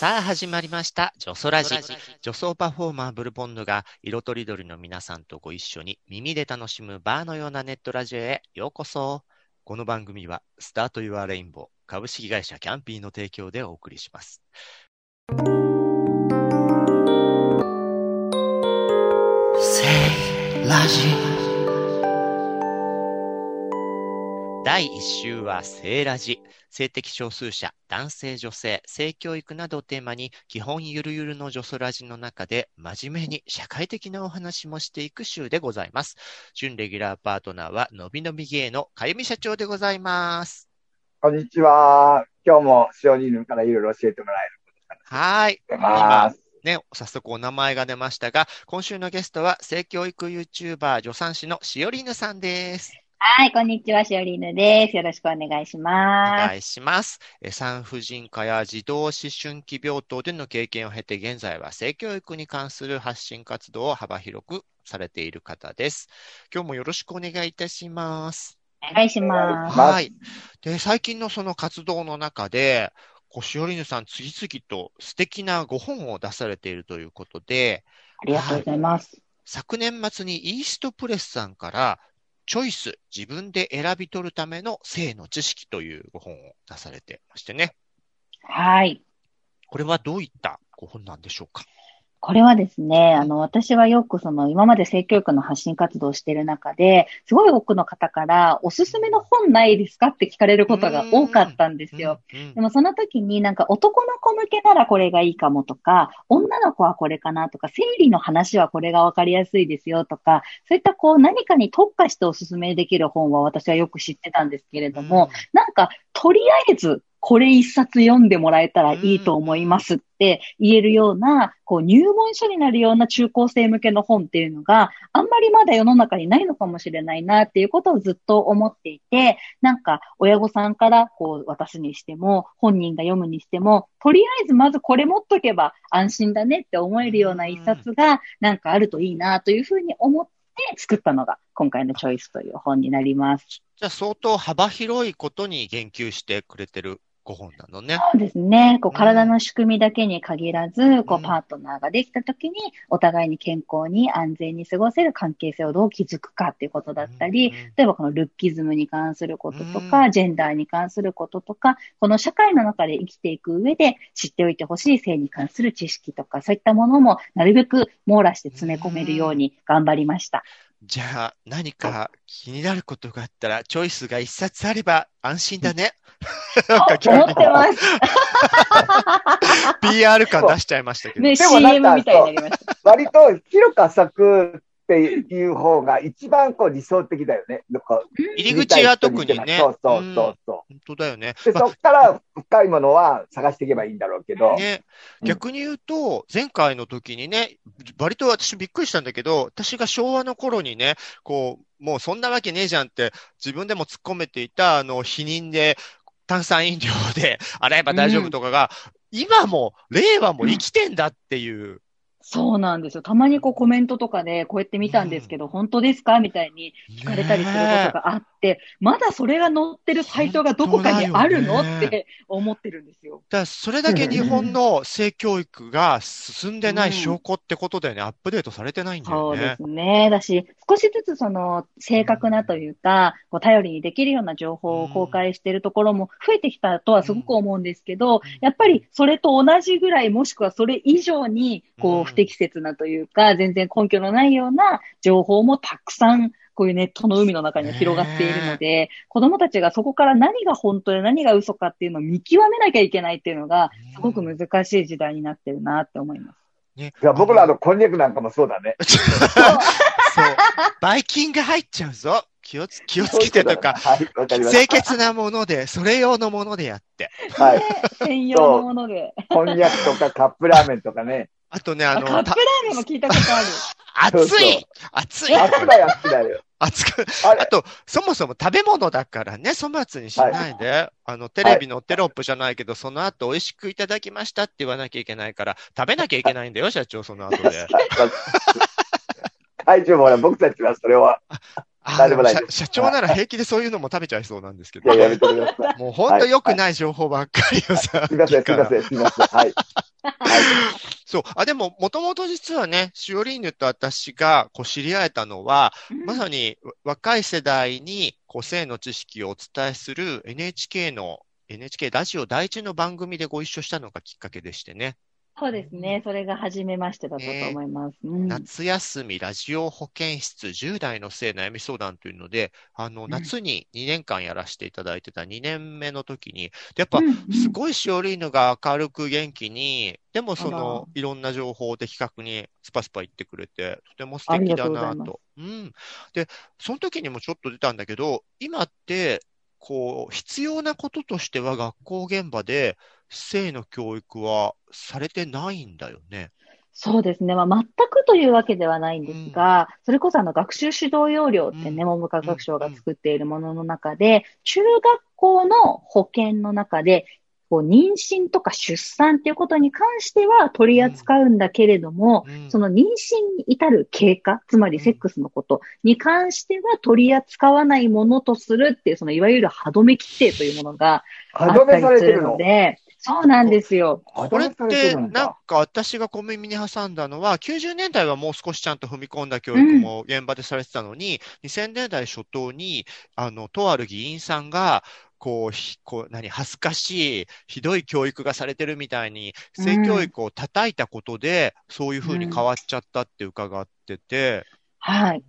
さあ始まりました、ジョソラジ。女装パフォーマーブルボンヌが色とりどりの皆さんとご一緒に耳で楽しむバーのようなネットラジオへようこそ。この番組はスタートユアレインボー株式会社キャンピーの提供でお送りします。ラジ第1週は性ラジ。性的少数者、男性女性、性教育などをテーマに基本ゆるゆるの女装ラジの中で真面目に社会的なお話もしていく週でございます。準レギュラーパートナーはのびのび芸のかゆみ社長でございます。こんにちは。今日も塩人ルからいろいろ教えてもらえることはーい。とます。ね、早速お名前が出ましたが、今週のゲストは性教育 YouTuber 助産師のしおりぬさんです。はい、こんにちは、しおりぬです。よろしくお願いしおます。願いします。え産婦人科や児童思春期病棟での経験を経て、現在は性教育に関する発信活動を幅広くされている方です。今日もよろしくお願いいたします。お願いします。はい。で、最近のその活動の中で、こうしおりぬさん、次々と素敵なご本を出されているということで、ありがとうございます。昨年末にイーストプレスさんから、チョイス、自分で選び取るための性の知識というご本を出されてましてね。はい。これはどういったご本なんでしょうか？これはですね、あの、私はよくその、今まで性教育の発信活動をしている中で、すごい多くの方から、おすすめの本ないですかって聞かれることが多かったんですよ。。でもその時になんか男の子向けならこれがいいかもとか、女の子はこれかなとか、生理の話はこれがわかりやすいですよとか、そういったこう何かに特化しておすすめできる本は私はよく知ってたんですけれども、なんかとりあえずこれ一冊読んでもらえたらいいと思いますって言えるような、こう入門書になるような中高生向けの本っていうのがあんまりまだ世の中にないのかもしれないなっていうことをずっと思っていて、なんか親御さんからこう渡すにしても、本人が読むにしても、とりあえずまずこれ持っとけば安心だねって思えるような一冊がなんかあるといいなというふうに思って作ったのが今回のチョイスという本になります。じゃあ相当幅広いことに言及してくれてるご本なのね。そうですね。こううん体の仕組みだけに限らず、こうんうパートナーができた時に、お互いに健康に安全に過ごせる関係性をどう築くかっていうことだったり、うんうん例えばこのルッキズムに関することとうか、んジェンダーに関することとか、この社会の中で生きていく上で知っておいてほしい性に関する知識とか、そういったものもなるべく網羅して詰め込めるように頑張りました。じゃあ何か気になることがあったら、チョイスが一冊あれば安心だね。なん か思ってます。PR 感出しちゃいましたけど。ね、でもなん CM かみたいになりました。割と広く浅くっていう方が一番こう理想的だよね。入り口は特にね。そうそうそうそ本当だよね。う。で、まあそっから深いものは探していけばいいんだろうけど。ね、うん逆に言うと、前回の時にね、割と私びっくりしたんだけど、私が昭和の頃にね、こう、もうそんなわけねえじゃんって自分でも突っ込めていた、あの、否認で、炭酸飲料で洗えば大丈夫とかが、今も、令和も生きてんだっていう。そうなんですよ。たまにこうコメントとかでこうやって見たんですけど、本当ですか？みたいに聞かれたりすることがあって、まだそれが載ってるサイトがどこかにあるの？ねって思ってるんですよ。だからそれだけ日本の性教育が進んでない証拠ってことだよね。アップデートされてないんだよねそうで。すね。だし、少しずつその正確なというか、こう頼りにできるような情報を公開しているところも増えてきたとはすごく思うんですけど、やっぱりそれと同じぐらい、もしくはそれ以上に、こうんう不適切なというか、全然根拠のないような情報もたくさん、こういうネットの海の中には広がっているので、子供たちがそこから何が本当で何が嘘かっていうのを見極めなきゃいけないっていうのが、すごく難しい時代になってるなって思います。ねいや僕らのこんにゃくなんかもそうだね。そう。バイキンが入っちゃうぞ。気をつ、気をつけてとか、はい、わかりまし清潔なもので、それ用のものでやって。た。はい。専用のもので。こんにゃくとかカップラーメンとかね。あとね、あの、あカップラたーメンも聞いたことある。熱 い熱い。あったやつだよ。熱く、あと、そもそも食べ物だからね、粗末にしないで、あの、テレビのテロップじゃないけど、その後美味しくいただきましたって言わなきゃいけないから、食べなきゃいけないんだよ、社長、その後で。大丈夫、僕たちはそれは、あ大丈夫大丈夫社社長なら平気でそういうのも食べちゃいそうなんですけどいや、、やめてください。もう本当良くない情報ばっかりをさ、すみません、すみません、すみません。はい。はい。そう。あ、でも、もともと実はね、シオリーヌと私がこう知り合えたのは、まさにわ若い世代にこう性の知識をお伝えする NHK の NHK ラジオ第一の番組でご一緒したのがきっかけでしてね。そうですね。それが初めましてだったと思います。うん夏休みラジオ保健室10代の性悩み相談というので、あの、ん夏に2年間やらせていただいてた2年目の時に、やっぱすごいシオリーヌが明るく元気に、でもそのいろんな情報を的確にスパスパ言ってくれて、とても素敵だありがとと。うん。で、その時にもちょっと出たんだけど、今って、こう、必要なこととしては学校現場で性の教育はされてないんだよね。そうですね。まあ、全くというわけではないんですが、それこそあの学習指導要領ってね、うん文部科学省が作っているものの中で、中学校の保健の中で、こう妊娠とか出産っていうことに関しては取り扱うんだけれども、うんその妊娠に至る経過、つまりセックスのことに関しては取り扱わないものとするっていう、そのいわゆる歯止め規定というものがあったりするされてるの？ので、そうなんですよ。歯これってて、なん。か私が小耳に挟んだのは、90年代はもう少しちゃんと踏み込んだ教育も現場でされてたのに、2000年代初頭に、あの、とある議員さんが、こう、ひこう、何、恥ずかしい、ひどい教育がされてるみたいに、性教育を叩いたことで、そういうふうに変わっちゃったって伺ってて、はい。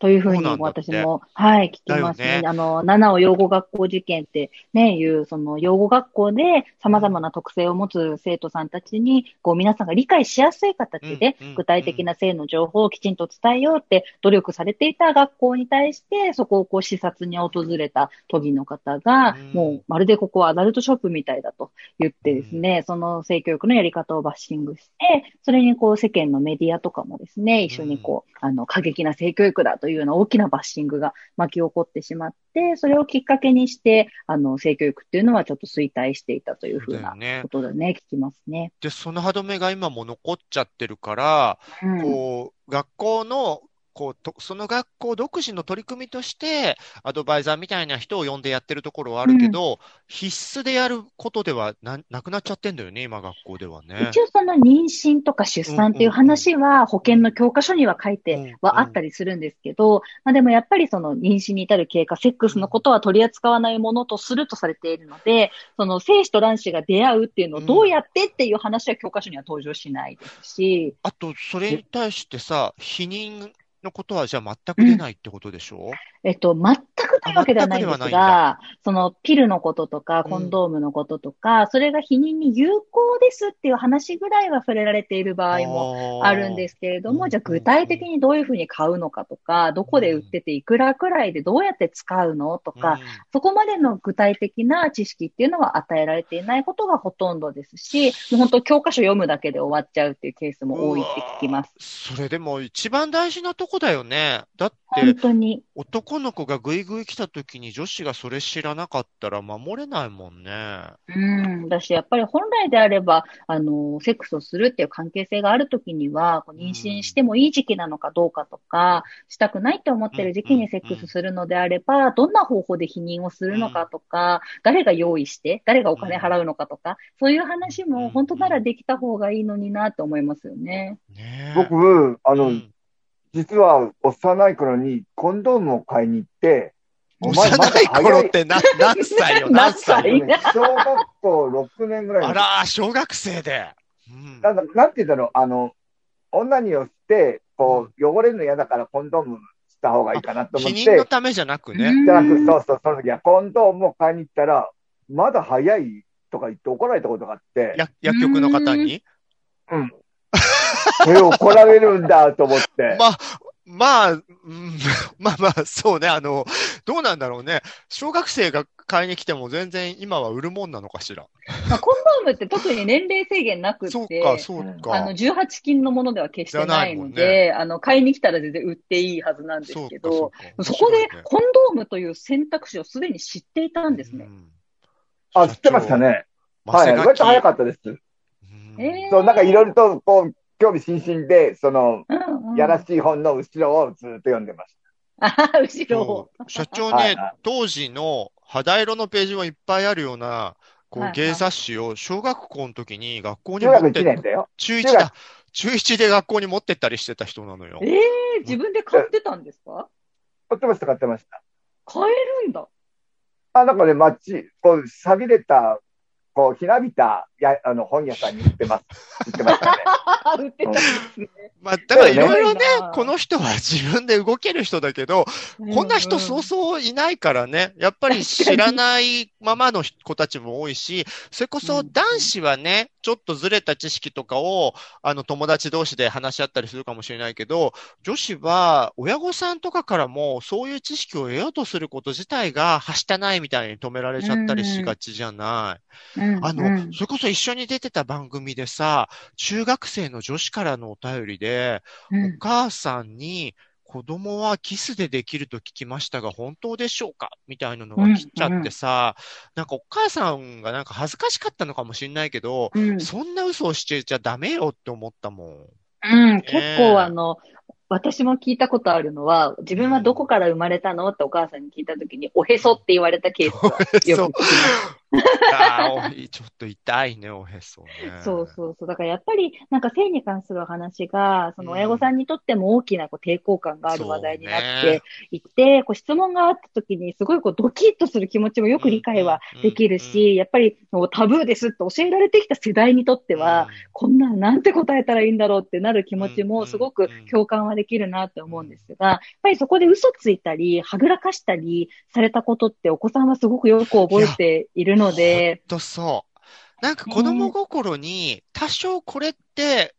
うんというふうに私も、はい、聞きます。ね。ね。あの、七尾養護学校受験ってね、いう、その養護学校で様々な特性を持つ生徒さんたちに、こう皆さんが理解しやすい形でうんうん、具体的な性の情報をきちんと伝えようって努力されていた学校に対して、そこをこう視察に訪れた都議の方がうん、もうまるでここはアダルトショップみたいだと言ってですね、その性教育のやり方をバッシングして、それにこう世間のメディアとかもですね、一緒にこう、あの、過激な性教育だというような大きなバッシングが巻き起こってしまって、それをきっかけにして、あの、性教育っていうのはちょっと衰退していたというふうなことだね、聞きますね。で、その歯止めが今も残っちゃってるから、うん。こう、学校の、こうと、その学校独自の取り組みとして、アドバイザーみたいな人を呼んでやってるところはあるけど、必須でやることではな、なくなっちゃってんだよね、今学校ではね。一応その妊娠とか出産っていう話は保険の教科書には書いてはあったりするんですけど、まあでもやっぱりその妊娠に至る経過、セックスのことは取り扱わないものとするとされているので、その精子と卵子が出会うっていうのをどうやってっていう話は教科書には登場しないですし、あと、それに対してさ、否認のことはじゃあ全く出ないってことでしょ？えっと、全くというわけではないんですが、そのピルのこととか、うん。コンドームのこととか、それが避妊に有効ですっていう話ぐらいは触れられている場合もあるんですけれども、うん。じゃあ具体的にどういうふうに買うのかとか、どこで売ってていくらくらいでどうやって使うのとか、そこまでの具体的な知識っていうのは与えられていないことがほとんどですし、もう本当教科書読むだけで終わっちゃうっていうケースも多いって聞きます。それでも一番大事なとこだよね。だって本、当に。男の子がぐいぐい来た時に女子がそれ知らなかったら守れないもんね。うん。だし、やっぱり本来であれば、あの、セックスをするっていう関係性があるときには、こう妊娠してもいい時期なのかどうかとか、したくないって思ってる時期にセックスするのであれば、どんな方法で避妊をするのかとか、誰が用意して、誰がお金払うのかとか、そういう話も本当ならできた方がいいのになって思いますよね。ねえ。僕、あの、うん実は幼い頃にコンドームを買いに行って、幼い頃ってな何歳よ、何歳よ。何歳？小学校6年ぐらいのあらー、小学生で。うんなんだなんて言うんだろう、あの、女によって、こう、汚れるの嫌だからコンドームした方がいいかなと思って、避妊のためじゃなくね。じゃなく、そうそう、その時はコンドームを買いに行ったら、まだ早いとか言って怒られたことがあって、や薬局の方に？うん。それ怒られるんだと思って。まあ、まあ、うんまあまあ、そうね、あの、どうなんだろうね。小学生が買いに来ても全然今は売るもんなのかしら。まあ、コンドームって特に年齢制限なくって、そうか、そうか。あの、18金のものでは決してないので、あの、買いに来たら全然売っていいはずなんですけど、そこでコンドームという選択肢をすでに知っていたんですね。うんあ、知ってました。ね。はい。割と早かったです。そう、なんかいろいろと、こう、興味津々で、その、うんうんやらしい本の後ろをずっと読んでましあ後ろを。社長ね当時の肌色のページもいっぱいあるような、こはいうはい芸雑誌を小学校の時に学校た。中学1に持って年だよ。中中学1だ。中1で学校に持ってったりしてた人なのよえ。え自分で買ってたんですか？買ってました、買ってました。買えるんだ。あ、なんかね、街、こう、錆びれた、こう、ひなびた、や、あの、本屋さんに売ってます。売ってましたね。売ってたんですね。まあ、だからいろいろねこの人は自分で動ける人だけど、こんな人そうそういないからね、やっぱり知らないままの子たちも多いし、それこそ男子はね、ちょっとずれた知識とかを、あの、友達同士で話し合ったりするかもしれないけど、女子は親御さんとかからも、そういう知識を得ようとすること自体が、はしたないみたいに止められちゃったりしがちじゃない。うんあの、うんそれこそ一緒に出てた番組でさ、中学生の女子からのお便りで、うんお母さんに、子供はキスでできると聞きましたが、本当でしょうか？みたいなのが来ちゃってさ、なんかお母さんがなんか恥ずかしかったのかもしれないけど、うん。そんな嘘をしてちゃダメよって思ったもん。うん、結構あの、私も聞いたことあるのは、自分はどこから生まれたの？ってお母さんに聞いたときに、おへそって言われたケースはよく聞きます。あちょっと痛いね、おへそね。そうそうそう。だからやっぱり、なんか性に関するお話が、その親御さんにとっても大きなこう抵抗感がある話題になっていて、こう質問があった時にすごいこうドキッとする気持ちもよく理解はできるうんうん。し、やっぱりタブーですって教えられてきた世代にとっては、、こんなんなんて答えたらいいんだろうってなる気持ちもすごく共感はできるなって思うんですが、やっぱりそこで嘘ついたり、はぐらかしたりされたことってお子さんはすごくよく覚えているので、ほんとそう。なんか子供心に、多少これって、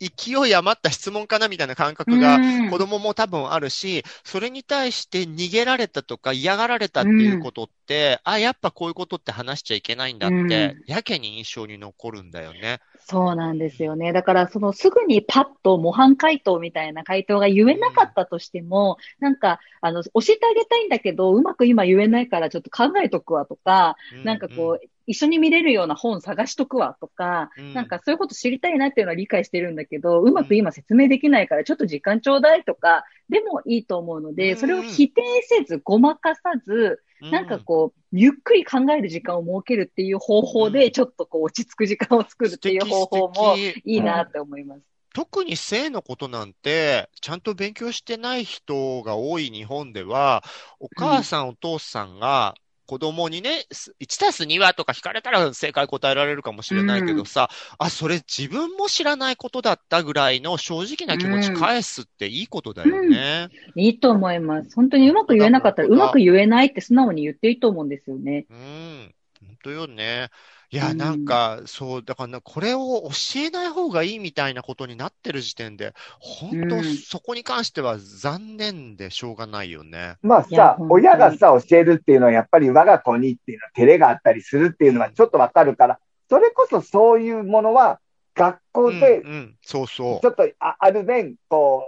勢い余った質問かなみたいな感覚がうん子供も多分あるし、それに対して逃げられたとか嫌がられたっていうことって、あ、やっぱこういうことって話しちゃいけないんだって、うんやけに印象に残るんだよね。そうなんですよね。だから、そのすぐにパッと模範回答みたいな回答が言えなかったとしても、なんか、あの、教えてあげたいんだけど、うまく今言えないからちょっと考えとくわとか、なんかこう、一緒に見れるような本探しとくわとか、うん。なんかそういうこと知りたいなっていうのは理解してるんだけど、うまく今説明できないからちょっと時間ちょうだいとか、でもいいと思うのうで、ん。それを否定せず、ごまかさず、うなんかこう、ゆっくり考える時間を設けるっていう方法うん。で、ちょっとこう落ち着く時間を作るっていう方法もいいなって思います。特に性のことなんて、ちゃんと勉強してない人が多い日本では、お母さん、お父さんが子供にね、す1たす2はとか聞かれたら正解答えられるかもしれないけどさ、あ、それ自分も知らないことだったぐらいの正直な気持ち返すっていいことだよね。いいと思います。本当にうまく言えなかったら、うまく言えないって素直に言っていいと思うんですよね。うん、本当よね。いや、うんなんか、そう、だからな、これを教えない方がいいみたいなことになってる時点で、本当、うんそこに関しては残念でしょうがないよね。まあいやさ、本当に親がさ、教えるっていうのはやっぱり我が子にっていうのは照れがあったりするっていうのはちょっとわかるから、それこそそういうものは学校でうん、うん、そうそちょっとあある面、こ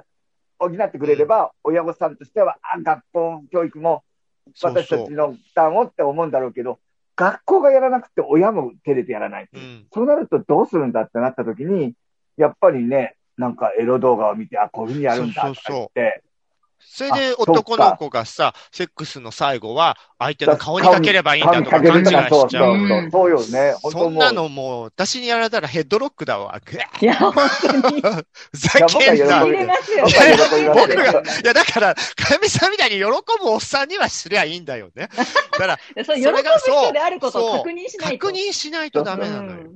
う、補ってくれれば、親御さんとしては、あ、学校教育もう。そう私たそう。ちの負担をって思うんだろうけど、学校がやらなくて親も照れてやらない。うん。そうなるとどうするんだってなった時に、やっぱりね、なんかエロ動画を見て、あ、こういうふうにやるんだとか言って、それで男の子がさ、セックスの最後は、相手の顔にかければいいんだとか勘違いしちゃう。そうそう、そうよね。そんなのもう、私にやられたらヘッドロックだわ。いや、本当に。ふざけんないや僕が、いや、だから、かやみさんみたいに喜ぶおっさんにはすりゃいいんだよね。だから、そう、喜ぶそれがそう人であることを確認しないと。確認しないとダメなのよ。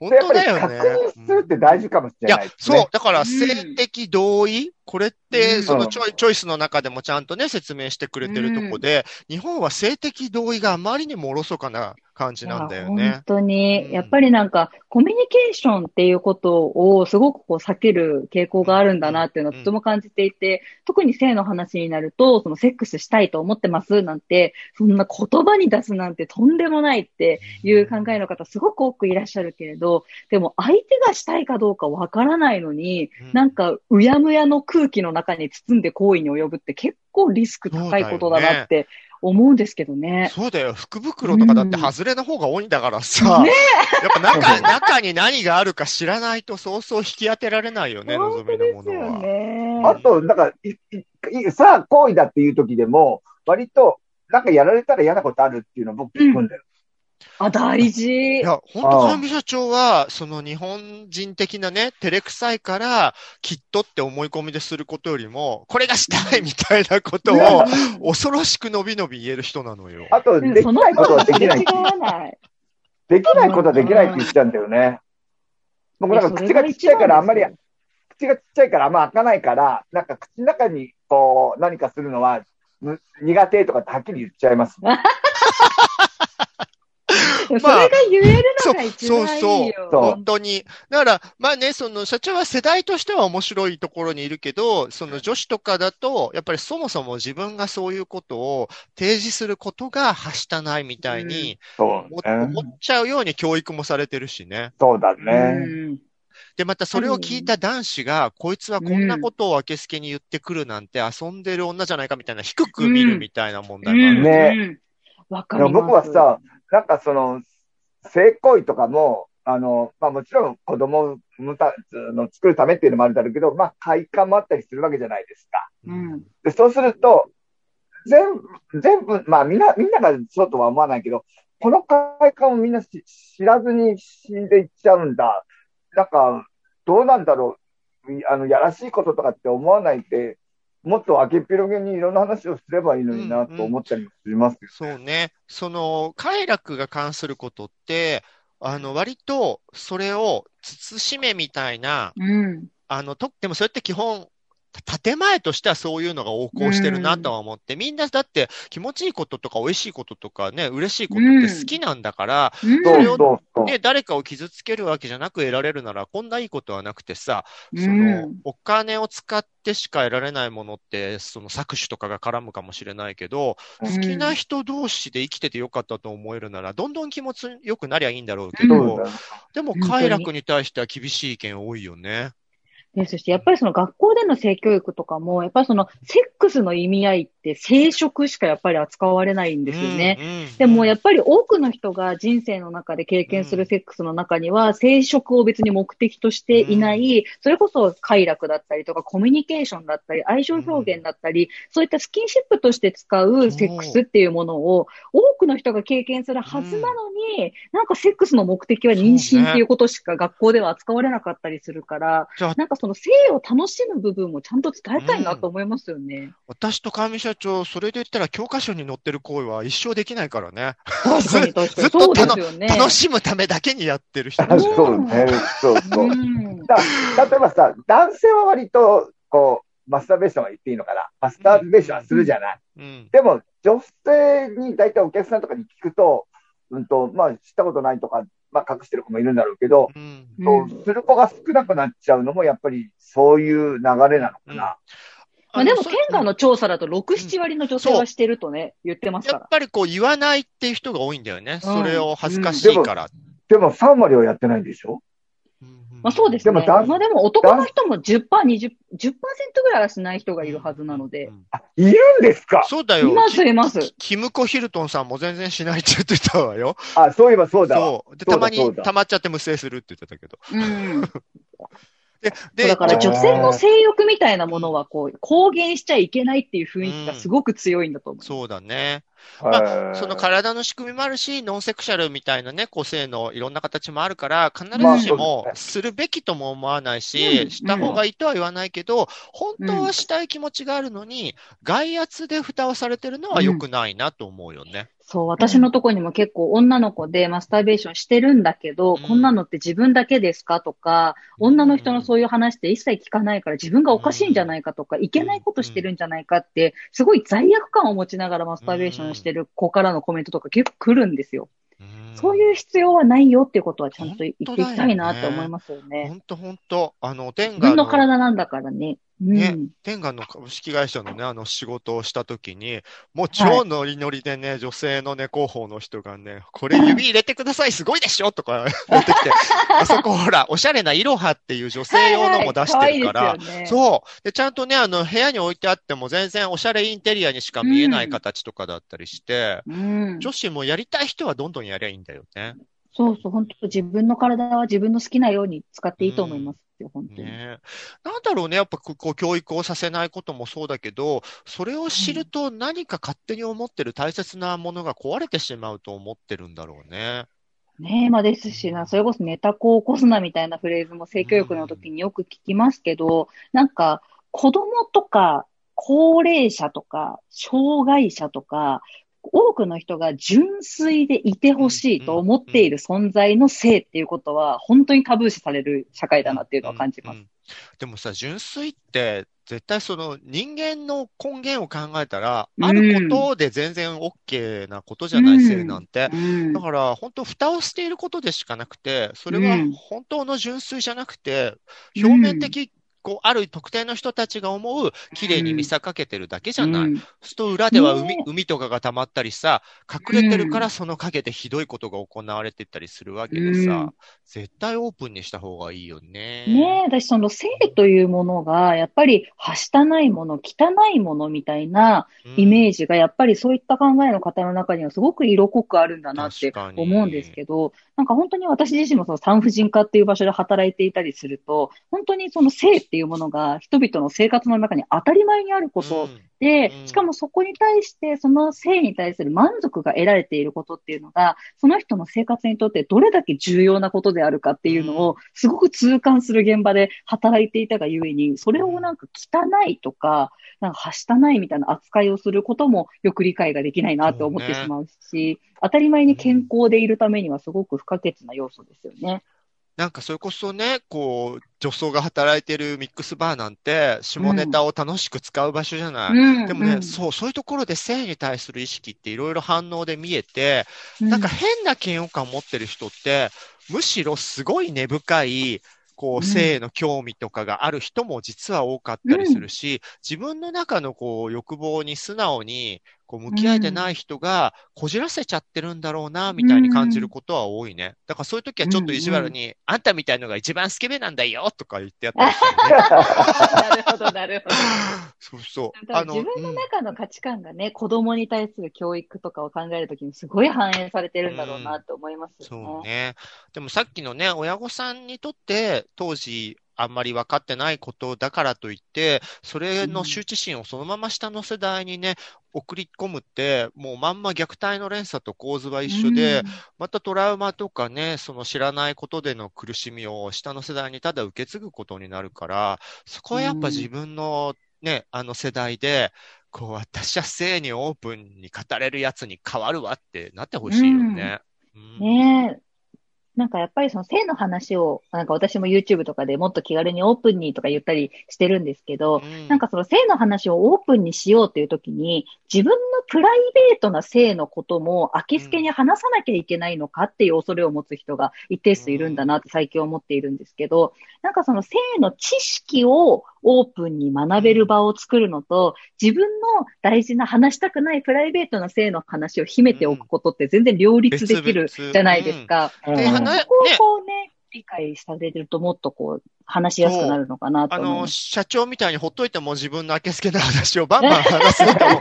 う ん本当だよね。確認するって大事かもしれいやない、ですね。そう。だから、性的同意、これって、うんそのチョイチョイスの中でもちゃんとね、説明してくれてるとこで、日本は性的同意があまりにもおろそかな感じなんだよね。本。当に、うん。やっぱりなんか、コミュニケーションっていうことをすごくこう避ける傾向があるんだなっていうのはとても感じていて、特に性の話になると、そのセックスしたいと思ってますなんて、そんな言葉に出すなんてとんでもないっていう考えの方すごく多くいらっしゃるけれど、でも相手がしたいかどうかわからないのに、うん。なんかうやむやの空気の中に包んで行為に及ぶって結構リスク高いことだなって思うんですけどね。そうだよ。福袋とかだって外れの方が多いんだからさ。やっぱ中、中に何があるか知らないとそうそう引き当てられないよね、望みのものは。ね。あと、なんか、さあ、行為だっていう時でも、割と、なんかやられたら嫌なことあるっていうのを僕聞くんだよ。あ、大事い。や、本当ああ管理社長は、その日本人的なね、照れくさいから、きっとって思い込みですることよりも、これがしたいみたいなことを、恐ろしく伸び伸び言える人なのよ。あと、でできないことはできない。できないことはできないって言っちゃうんだよね。僕なんか口がちっちゃいからあんまり、口がちっちゃいからあんま開かないから、なんか口の中にこう何かするのはむ苦手とかってはっきり言っちゃいます。でもそれが言えるのが一番いいよ。そうそう本当に。だから、まあね、その社長は世代としては面白いところにいるけど、その女子とかだと、やっぱりそもそも自分がそういうことを提示することがはしたないみたいにそう思ね。思っちゃうように教育もされてるしね。そうだうね。ん。で、またそれを聞いた男子が、こいつはこんなことをあけすけに言ってくるなんて遊んでる女じゃないかみたいな、低く見るみたいな問題もある。ねうん。わかでります。も僕はさ、なんかその、性行為とかも、あの、まあもちろん子供たの作るためっていうのもあるだろうけど、まあ快感もあったりするわけじゃないですか。うん。で、そうすると、全部、全部、まあみんな、みんながそうとは思わないけど、この快感をみんなし知らずに死んでいっちゃうんだ。なんか、どうなんだろう。いあの、やらしいこととかって思わないで、もっと明けっぴろげにいろんな話をすればいいのになと思ったりもしますよ。そうね。その、快楽が関することって、あの、割と、それを、慎めみたいな、うん。あの、と、でもそれって基本、建前としてはそういうのが横行してるなとは思って、みんなだって気持ちいいこととか美味しいこととかね、嬉しいことって好きなんだから、うん。そうれを。ね、誰かを傷つけるわけじゃなく得られるなら、こんないいことはなくてさ、うん。その、お金を使ってしか得られないものって、その搾取とかが絡むかもしれないけど、うん。好きな人同士で生きててよかったと思えるなら、どんどん気持ちよくなりゃいいんだろうけうん。ど、でも快楽に対しては厳しい意見多いよね。で、そしてやっぱりその学校での性教育とかも、やっぱりそのセックスの意味合いって生殖しかやっぱり扱われないんですよね。うんうんでもやっぱり多くの人が人生の中で経験するセックスの中には、生殖を別に目的としていない、それこそ快楽だったりとか、コミュニケーションだったり、愛情表現だったり、そういったスキンシップとして使うセックスっていうものを、多くの人が経験するはずなのに、なんかセックスの目的は妊娠っていうことしか学校では扱われなかったりするから、じゃあなんかその性を楽しむ部分もちゃんと伝えたいなと思いますよね。私と川見社長、それで言ったら教科書に載ってる行為は一生できないからね。ずっとそうですよね。楽しむためだけにやってる人あたちだよそうね。そうそうう。ん。だ例えばさ、男性は割と、こう、マスターベーションは言っていいのかな。マスターベーションはするじゃない。うん。でも、女性に大体お客さんとかに聞くと、うんと、まあ、知ったことないとか、まあ、隠してる子もいるんだろうけど、うん。する子が少なくなっちゃうのも、やっぱりそういう流れなのかな。まあでも、の県外の調査だと6、7割の女性はしてるとね、言ってますから。やっぱりこう言わないっていう人が多いんだよね。うんそれを恥ずかしいから。でも3割はやってないんでしょ？まあそうですね。でも男まあでも男の人も10%、20、10%ぐらいはしない人がいるはずなのでう。んあ、いるんですか？そうだよ。いますいますキキムコ・ヒルトンさんも全然しないって言ってたわよ。あ、そういえばそうだわ。そう。で、たまに溜まっちゃって無制するって言ってたけど。うん。で、だから女性の性欲みたいなものはこう、公言しちゃいけないっていう雰囲気がすごく強いんだと思う。そうだね。へーその体の仕組みもあるし、ノンセクシャルみたいなね、個性のいろんな形もあるから、必ずしまあそうもですするべきとも思わないうんし、した方がいいとは言わないけど、本当はしたい気持ちがあるのに、外圧で蓋をされてるのは良くないなと思うよね。そう、私のとこにも結構女の子でマスターベーションしてるんだけど、うん。こんなのって自分だけですかとか、女の人のそういう話って一切聞かないから自分がおかしいんじゃないかとか、いけないことしてるんじゃないかって、すごい罪悪感を持ちながらマスターベーションしてる子からのコメントとか結構来るんですよ。うんそういう必要はないよっていうことはちゃんと言っていきたいなって思いますよね。本当本当あの、天自分の、体なんだからね。うん。ね天下の株式会社のね、あの仕事をしたときに、もう超ノリノリでね、女性のね、広報の人がね、これ指入れてください、すごいでしょとか 言ってきて、あそこほら、おしゃれなイロハっていう女性用のも出してるから、はいはい可愛いですよねそう。で、ちゃんとね、あの、部屋に置いてあっても全然おしゃれインテリアにしか見えない形とかだったりして、うん。女子もやりたい人はどんどんやりゃいいんだよね。そうそう、本当自分の体は自分の好きなように使っていいと思いますよ、本当に。ねえ。なんだろうね、やっぱここう教育をさせないこともそうだけど、それを知ると何か勝手に思ってる大切なものが壊れてしまうと思ってるんだろうね。ねえ、まあですしな、それこそネタ子を起こすなみたいなフレーズも性教育の時によく聞きますけど、なんか子供とか高齢者とか障害者とか、多くの人が純粋でいてほしいと思っている存在の性っていうことは、本当にタブー視される社会だなっていうのは感じます。うん。うんでもさ、純粋って、絶対その人間の根源を考えたら、うんあることで全然 OK なことじゃない、うん性なんて。うん。だから、本当、蓋をしていることでしかなくて、それはうん。本当の純粋じゃなくて、表面的、こう、ある特定の人たちが思う、綺麗に見せかけてるだけじゃない。うすると裏では海ね、海とかが溜まったりさ、隠れてるからその陰でひどいことが行われてったりするわけでさ、うん。絶対オープンにした方がいいよね。ねえ、私その性というものが、やっぱり、はしたないもの、汚いものみたいなイメージジが、やっぱりそういった考えの方の中にはすごく色濃くあるんだなって思うんですけど、なんか本当に私自身もその産婦人科っていう場所で働いていたりすると、本当にその性っていうものが人々の生活の中に当たり前にあることでうん、しかもそこに対して、その性に対する満足が得られていることっていうのが、その人の生活にとってどれだけ重要なことであるかっていうのを、すごく痛感する現場で働いていたがゆえに、それをなんか汚いとか、なんかはしたないみたいな扱いをすることもよく理解ができないなって思ってしまうし、当たり前に健康でいるためにはすごく不可欠な要素ですよね。なんかそれこそね、こう、女装が働いてるミックスバーなんて、下ネタを楽しく使う場所じゃない。うん。でもね、うん。そう、そういうところで性に対する意識っていろいろ反応で見えて、うん。なんか変な嫌悪感を持ってる人って、むしろすごい根深い、こう性への興味とかがある人も実は多かったりするし、自分の中のこう、欲望に素直に、こう、向き合えてない人が、こじらせちゃってるんだろうな、みたいに感じることは多いね。だからそういう時はちょっと意地悪に、あんたみたいのが一番スケベなんだよ、とか言ってやったりしてね。なるほど、なるほど。そうそう。自分のうん中の価値観がね、子供に対する教育とかを考えるときにすごい反映されてるんだろうなって思いますよね。そうね。でもさっきのね、親御さんにとって、当時、あんまり分かってないことだからといって、それの羞恥心をそのまま下の世代にね、送り込むって、もうまんま虐待の連鎖と構図は一緒で、またトラウマとかね、その知らないことでの苦しみを下の世代にただ受け継ぐことになるから、そこはやっぱ自分のね、あの世代で、こう、私は性にオープンに語れるやつに変わるわってなってほしいよね。うんねえ。なんかやっぱりその性の話を、なんか私も YouTube とかでもっと気軽にオープンにとか言ったりしてるんですけど、うん。なんかその性の話をオープンにしようというときに、自分のプライベートな性のことも明けすけに話さなきゃいけないのかっていう恐れを持つ人が一定数いるんだなって最近思っているんですけど、なんかその性の知識をオープンに学べる場を作るのと、自分の大事な話したくないプライベートな性の話を秘めておくことって全然両立できるじゃないですか。うんそこをこうね、理解されてるともっとこう、話しやすくなるのかなとあの。社長みたいにほっといても自分の明けすけな話をバンバン話す人も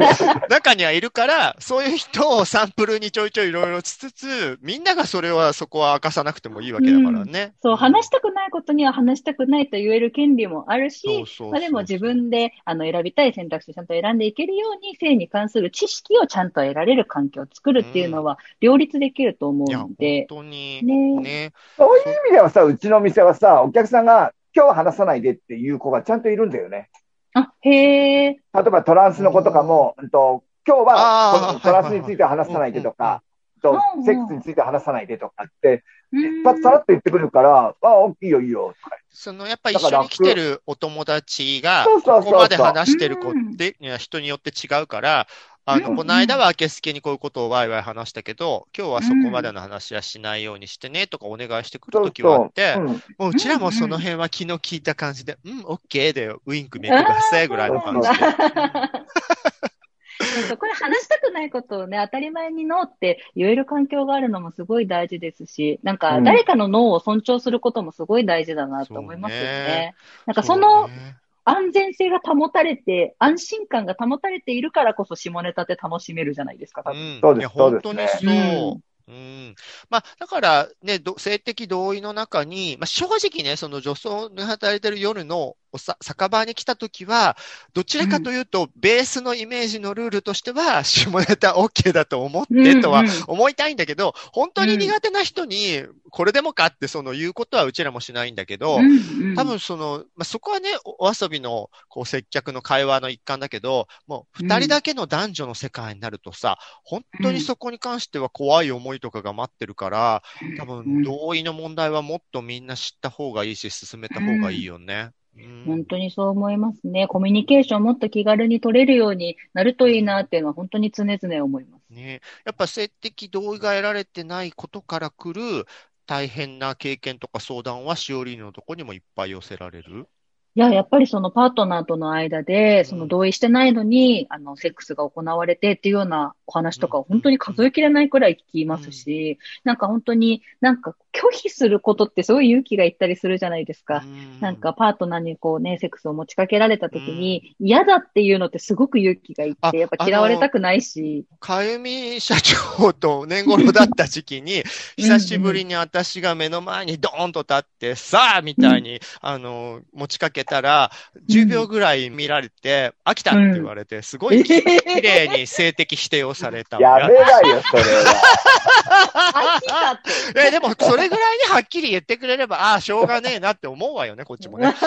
中にはいるから、そういう人をサンプルにちょいちょいいろいろしつつ、みんながそれはそこは明かさなくてもいいわけだからね。そう、話したくないことには話したくないと言える権利もあるし、まあでも自分であの選びたい選択肢をちゃんと選んでいけるように、性に関する知識をちゃんと得られる環境を作るっていうのは両立できると思ういや、ので、本当に。ねね。そういう意味ではさ、うちの店はさ、お客さんが今日は話さないでっていう子がちゃんといるんだよね。あ、へえ、例えばトランスの子とかも、うん。と今日はトランスについては話さないでとか、とセックスについては話さないでとかって、さらっと言ってくるから、あ、いいよいいよとか。その、やっぱ一緒に来てるお友達が、ここまで話してる子うん。って、人によって違うから、あの、うんこの間は明けすけにこういうことをワイワイ話したけど、今日はそこまでの話はしないようにしてねとかお願いしてくるときはあって。もううちらもその辺は気の利いた感じで、うん、オッケーでウインクめくださいぐらいの感じで。そこで話したくないことをね、当たり前にノーって言える環境があるのもすごい大事ですし、なんかうん。誰かのノーを尊重することもすごい大事だなと思いますよね。ね。なんかそのうね安全性が保たれて、安心感が保たれているからこそ下ネタって楽しめるじゃないですか、多分。うん、そうです本当にそう。うん。まあ、だからね、ど性的同意の中に、まあ、正直ね、その女装で働いてる夜の酒場に来たときは、どちらかというと、ベースのイメージのルールとしては、下ネタ OK だと思ってとは思いたいんだけど、本当に苦手な人に、これでもかってその言うことはうちらもしないんだけど、多分その、まあ、そこはね、おお遊びのこう接客の会話の一環だけど、もう二人だけの男女の世界になるとさ、本当にそこに関しては怖い思いとかが待ってるから、多分同意の問題はもっとみんな知った方がいいし、進めた方がいいよね。うん。本当にそう思いますね。コミュニケーションもっと気軽に取れるようになるといいなっていうのは本当に常々思います。ね、やっぱ性的同意が得られてないことから来る大変な経験とか相談はしおりのとこにもいっぱい寄せられる？いや、やっぱりそのパートナーとの間で、その同意してないのに、あの、セックスが行われてっていうようなお話とかを本当に数えきれないくらい聞きますし、なんか本当になんか拒否することってすごい勇気がいったりするじゃないですか。うんなんかパートナーにこうね、セックスを持ちかけられた時に嫌だっていうのってすごく勇気がいっあて、やっぱ嫌われたくないし。かゆみ社長と年頃だった時期に、久しぶりに私が目の前にドーンと立って、さあみたいに、あの、持ちかけたら、10秒ぐらい見られて、飽きたって言われて、すごいき綺麗に性的否定をされたわやめないよ、それは。飽きたって。え、でも、それぐらいにはっきり言ってくれれば、ああ、しょうがねえなって思うわよね、こっちもね。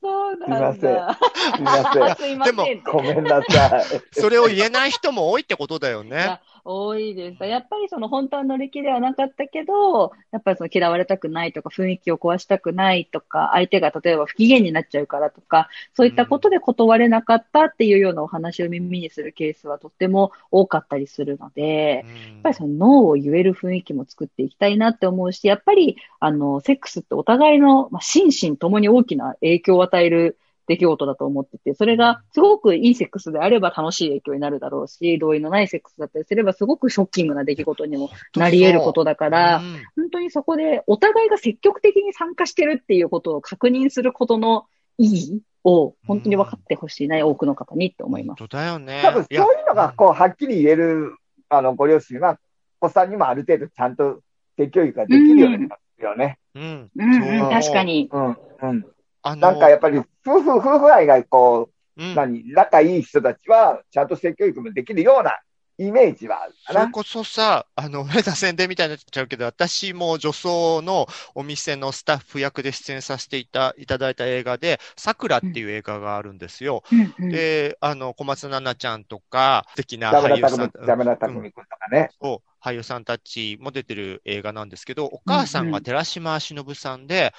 そうなんだ。すいません。すいませんって。ごめんなさい。それを言えない人も多いってことだよね。多いです。やっぱりその本当は乗り気ではなかったけど、やっぱりその嫌われたくないとか、雰囲気を壊したくないとか、相手が例えば不機嫌になっちゃうからとか、そういったことで断れなかったっていうようなお話を耳にするケースはとっても多かったりするので、うんやっぱりそのノーを言える雰囲気も作っていきたいなって思うし、やっぱり、あの、セックスってお互いの、まあ、心身ともに大きな影響を与える出来事だと思ってて、それがすごくいいセックスであれば楽しい影響になるだろうし、同意のないセックスだったりすればすごくショッキングな出来事にもなり得ることだから、うん本当にそこでお互いが積極的に参加してるっていうことを確認することの意義を本当に分かってほしいな、多くの方にって思います。本当だよね。多分そうやいうのが、こう、はっきり言える、あの、ご両親は、お子さんにもある程度ちゃんと性教育ができるようになりますよね。うん。うん、うん、確かに。うん、うん。あの、なんかやっぱり、夫婦、夫婦愛がこう、うん何、仲いい人たちは、ちゃんと性教育もできるようなイメージはあるかな。それこそさ、あの、変な宣伝みたいになっちゃうけど、私も女装のお店のスタッフ役で出演させていた、いただいた映画で、桜っていう映画があるんですよ。うんうんで、あの、小松菜奈ちゃんとか、素敵な俳優さん、ダメなたくみくんとかね。そう俳優さんたちも出てる映画なんですけど、お母さんが寺島しのぶさんで、やっ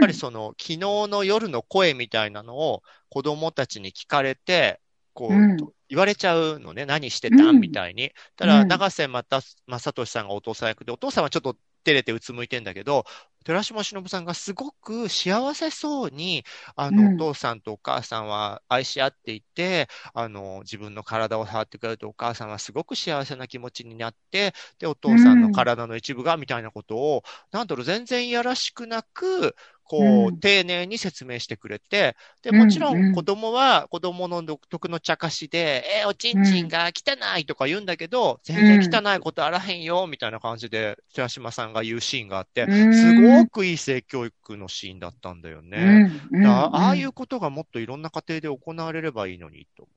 ぱりその、昨日の夜の声みたいなのを子供たちに聞かれて、こう、うん。言われちゃうのね、何してた？うん。みたいに。ただ、うん。永瀬また正俊さんがお父さん役で、お父さんはちょっと照れてうつむいてんだけど、寺島しのぶさんがすごく幸せそうに、あの、うん。お父さんとお母さんは愛し合っていて、あの、自分の体を触ってくれるとお母さんはすごく幸せな気持ちになって、で、お父さんの体の一部が、みたいなことを、なんだろう、全然いやらしくなく、こう、うん。丁寧に説明してくれて、で、うんもちろうん。ん子供は子供の独特の茶化しで、えーおちんちんが汚いとか言うんだけど、全然汚いことあらへんよ、みたいな感じで、寺島さんが言うシーンがあって、うん。すごくいい性教育のシーンだったんだよね。ああいうことがもっといろんな家庭で行われればいいのにと。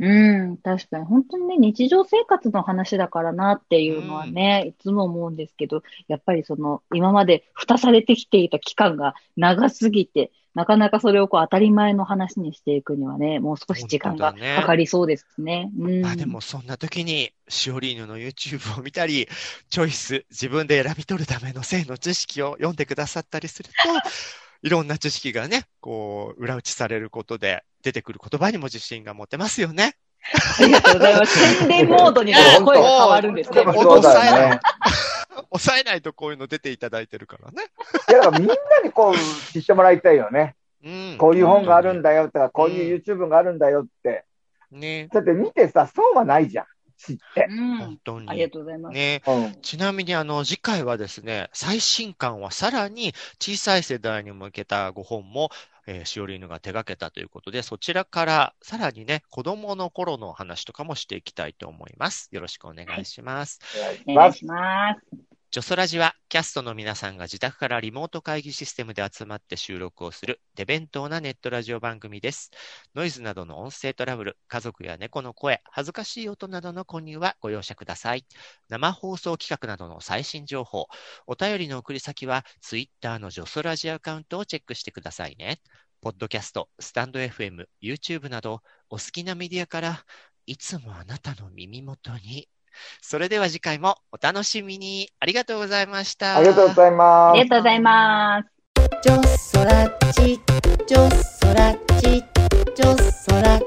うん、確かに。本当にね、日常生活の話だからなっていうのはね、いつも思うんですけど、やっぱりその、今まで蓋されてきていた期間が長すぎて、なかなかそれをこう当たり前の話にしていくにはね、もう少し時間がかかりそうですね。うん。まあでもそんな時に、シオリーヌの YouTube を見たり、チョイス、自分で選び取るための性の知識を読んでくださったりすると、いろんな知識がね、こう、裏打ちされることで、出てくる言葉にも自信が持てますよね。ありがとうございます。宣伝モードに 声が変わるんですね。もそうだよね。抑 えないとこういうの出ていただいてるからね。いや、だからみんなにこう、知ってもらいたいよね。うん。こういう本があるんだよとか、こういう YouTube があるんだよって。ね。だって見てさ、損はないじゃん。知って。うん本。当に。ありがとうございます。ね。うん。ちなみに、あの、次回はですね、最新刊はさらに小さい世代に向けたご本も、えー、しおりぬが手掛けたということで、そちらからさらにね、子供の頃の話とかもしていきたいと思います。よろしくお願いします。お願いします。お願いします。ジョソラジはキャストの皆さんが自宅からリモート会議システムで集まって収録をする手弁当なネットラジオ番組です。ノイズなどの音声トラブル、家族や猫の声、恥ずかしい音などの混入はご容赦ください。生放送企画などの最新情報、お便りの送り先は Twitter のジョソラジアカウントをチェックしてくださいね。ポッドキャスト、スタンド FM、YouTube などお好きなメディアからいつもあなたの耳元にそれでは次回もお楽しみに。ありがとうございました。ありがとうございます。ありがとうございます。ジョソラチジョソラチジョソラ